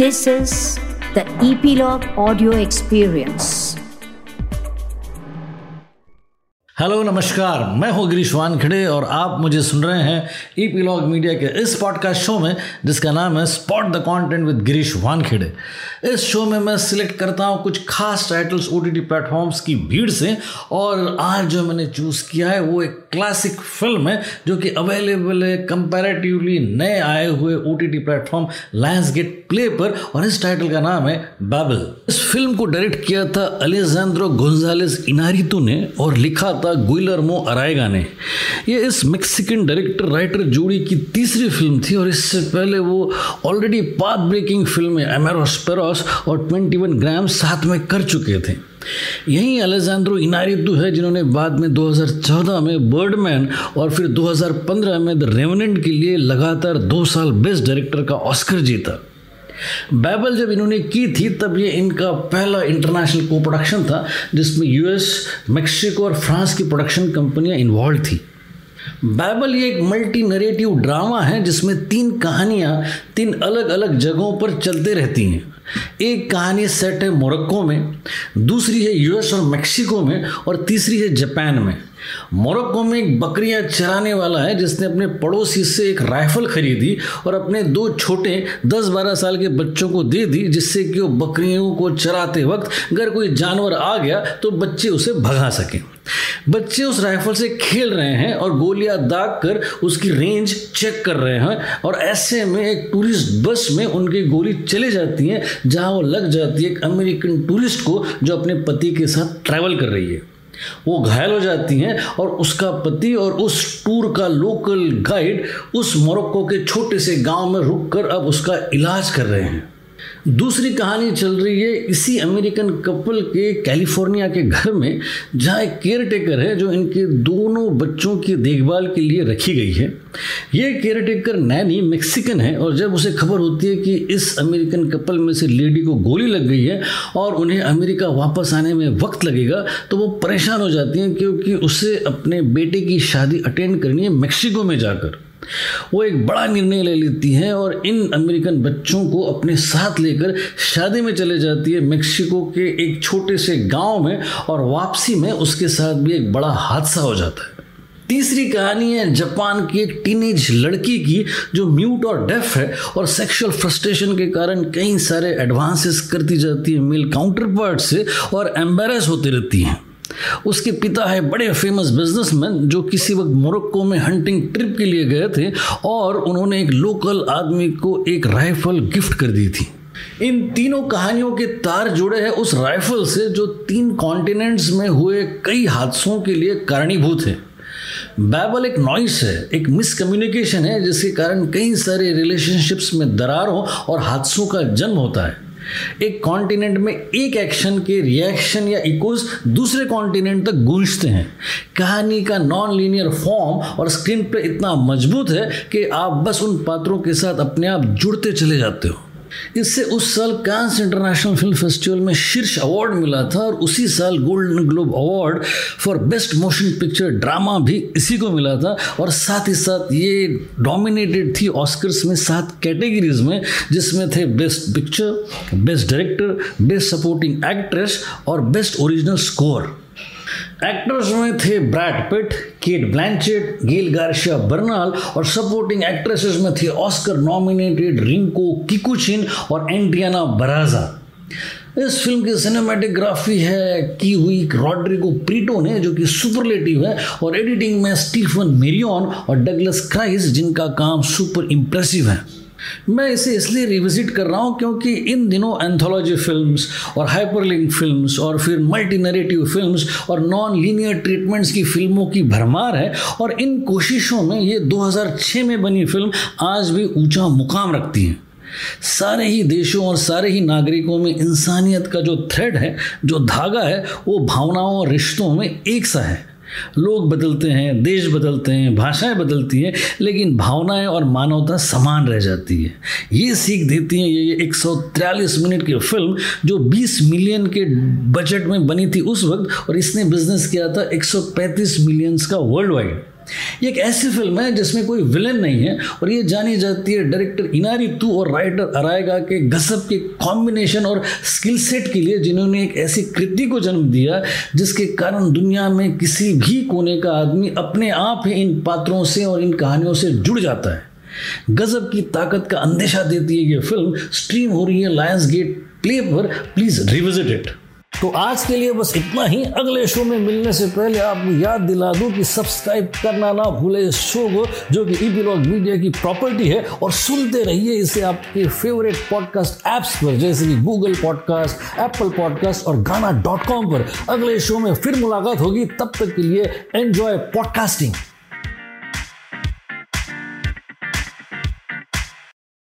This is the Epilogue Audio Experience. Hello नमस्कार मैं हूँ गिरीश वानखेड़े और आप मुझे सुन रहे हैं ईपीलॉग मीडिया के इस पॉडकास्ट शो में, जिसका नाम है spot the content with Girish Wankhede इस शो में मैं सिलेक्ट करता हूँ कुछ खास टाइटल्स ओ टी प्लेटफॉर्म्स की भीड़ से, और आज जो मैंने चूज़ किया है, वो एक क्लासिक फ़िल्म है, जो कि अवेलेबल है कंपेरेटिवली नए आए हुए O T platform Lionsgate Play पर और इस टाइटल का नाम है बाबल इस फ़िल्म को डायरेक्ट किया था अलेजेंद्रो गोंजालेस इनारितो ने और लिखा था गुइलर्मो अरायगा ने। यह इस मेक्सिकन डायरेक्टर राइटर जोड़ी की तीसरी फ़िल्म थी और इससे पहले वो already path breaking film Amores Perros और 21 ग्राम साथ में कर चुके थे। यही अलेजेंद्रो इनारितु है जिन्होंने बाद में 2014 में बर्डमैन और फिर 2015 में द रेवनेंट के लिए लगातार दो साल बेस्ट डायरेक्टर का ऑस्कर जीता। बाइबल जब इन्होंने की थी, तब ये इनका पहला इंटरनेशनल को प्रोडक्शन था, जिसमें यूएस मेक्सिको और फ्रांस की प्रोडक्शन कंपनियाँ इन्वॉल्व थी। बाइबल ये एक मल्टी नरेटिव ड्रामा है, जिसमें तीन कहानियाँ तीन अलग अलग जगहों पर चलते रहती हैं। एक कहानी सेट है मोरक्को में, दूसरी है यूएस और मेक्सिको में, और तीसरी है जापान में। मोरक्को में एक बकरियाँ चराने वाला है, जिसने अपने पड़ोसी से एक राइफल खरीदी और अपने दो छोटे 10-12 साल के बच्चों को दे दी, जिससे कि वो बकरियों को चराते वक्त अगर कोई जानवर आ गया तो बच्चे उसे भगा सकें। बच्चे उस राइफल से खेल रहे हैं और गोलियाँ दाग कर उसकी रेंज चेक कर रहे हैं और ऐसे में एक टूरिस्ट बस में उनकी गोली चले जाती है, जहाँ वो लग जाती है एक अमेरिकन टूरिस्ट को जो अपने पति के साथ ट्रैवल कर रही है। वो घायल हो जाती हैं और उसका पति और उस टूर का लोकल गाइड उस मोरक्को के छोटे से गाँव में रुककर अब उसका इलाज कर रहे हैं। दूसरी कहानी चल रही है इसी अमेरिकन कपल के कैलिफ़ोर्निया के घर में, जहाँ एक केयर टेकर है जो इनके दोनों बच्चों की देखभाल के लिए रखी गई है। ये केयर टेकर नैनी मैक्सिकन है और जब उसे खबर होती है कि इस अमेरिकन कपल में से लेडी को गोली लग गई है और उन्हें अमेरिका वापस आने में वक्त लगेगा तो वो परेशान हो जाती हैं क्योंकि उसे अपने बेटे की शादी अटेंड करनी है मैक्सिको में जाकर। वो एक बड़ा निर्णय ले लेती हैं और इन अमेरिकन बच्चों को अपने साथ लेकर शादी में चले जाती है मेक्सिको के एक छोटे से गाँव में और वापसी में उसके साथ भी एक बड़ा हादसा हो जाता है। तीसरी कहानी है जापान की एक टीनेज लड़की की जो म्यूट और डेफ है और सेक्सुअल फ्रस्ट्रेशन के कारण कई सारे एडवांसेस करती जाती है मेल काउंटर पार्ट से और एम्बेरस होती रहती हैं। उसके पिता है बड़े फ़ेमस बिजनेसमैन जो किसी वक्त मोरक्को में हंटिंग ट्रिप के लिए गए थे और उन्होंने एक लोकल आदमी को एक राइफल गिफ्ट कर दी थी। इन तीनों कहानियों के तार जुड़े हैं उस राइफल से जो तीन कॉन्टिनेंट्स में हुए कई हादसों के लिए कारणीभूत है। बाइबल एक नॉइस है, एक मिसकम्युनिकेशन है, जिसके कारण कई सारे रिलेशनशिप्स में दरारों और हादसों का जन्म होता है। एक कॉन्टिनेंट में एक एक्शन के रिएक्शन या इकोज दूसरे कॉन्टिनेंट तक गूंजते हैं। कहानी का नॉन लीनियर फॉर्म और स्क्रीन पर इतना मज़बूत है कि आप बस उन पात्रों के साथ अपने आप जुड़ते चले जाते हो। इससे उस साल कांस इंटरनेशनल फ़िल्म फेस्टिवल में शीर्ष अवार्ड मिला था और उसी साल Golden Globe award for best motion picture drama भी इसी को मिला था और साथ ही साथ ये डोमिनेटेड थी ऑस्कर्स में सात कैटेगरीज में, जिसमें थे best picture best director best supporting actress और बेस्ट ओरिजिनल स्कोर एक्टर्स में थे Brad Pitt Cate Blanchett Gael Garcia Bernal और सपोर्टिंग एक्ट्रेसेस में थे ऑस्कर नॉमिनेटेड रिंको किकुचिन और एंड्रियाना बराजा इस फ़िल्म की सिनेमेटोग्राफी है की हुई रॉड्रिगो प्रीटो ने, जो कि सुपरलेटिव है, और एडिटिंग में स्टीफन मेरियन और डगलस क्राइस जिनका काम सुपर इम्प्रेसिव है। मैं इसे इसलिए रिविजिट कर रहा हूँ क्योंकि इन दिनों एंथोलॉजी फिल्म्स और हाइपरलिंक फिल्म्स और फिर मल्टी नरेटिव फिल्म्स और नॉन लीनियर ट्रीटमेंट्स की फ़िल्मों की भरमार है और इन कोशिशों में ये 2006 में बनी फ़िल्म आज भी ऊँचा मुकाम रखती है। सारे ही देशों और सारे ही नागरिकों में इंसानियत का जो थ्रेड है, जो धागा है, वो भावनाओं और रिश्तों में एक सा है। लोग बदलते हैं, देश बदलते हैं, भाषाएँ बदलती हैं, लेकिन भावनाएँ और मानवता समान रह जाती है। ये सीख देती हैं, ये एक मिनट की फ़िल्म जो 20 मिलियन के बजट में बनी थी उस वक्त, और इसने बिज़नेस किया था 135 मिलियंस का वर्ल्ड वाइड ये एक ऐसी फ़िल्म है जिसमें कोई विलन नहीं है और ये जानी जाती है डायरेक्टर इनारी तू और राइटर अरायगा के गजब के कॉम्बिनेशन और स्किल सेट के लिए जिन्होंने एक ऐसी कृति को जन्म दिया, जिसके कारण दुनिया में किसी भी कोने का आदमी अपने आप ही इन पात्रों से और इन कहानियों से जुड़ जाता है। गजब की ताकत का अंदेशा देती है ये फ़िल्म। स्ट्रीम हो रही है लायंस गेट प्ले पर। प्लीज़ रिविजिट इट तो आज के लिए बस इतना ही। अगले शो में मिलने से पहले आपको याद दिला दूँ कि सब्सक्राइब करना ना भूले इस शो को, जो कि ईपीलॉग मीडिया की प्रॉपर्टी है, और सुनते रहिए इसे आपके फेवरेट पॉडकास्ट ऐप्स पर, जैसे कि गूगल पॉडकास्ट एप्पल पॉडकास्ट और गाना डॉट कॉम पर। अगले शो में फिर मुलाकात होगी। तब तक के लिए एंजॉय पॉडकास्टिंग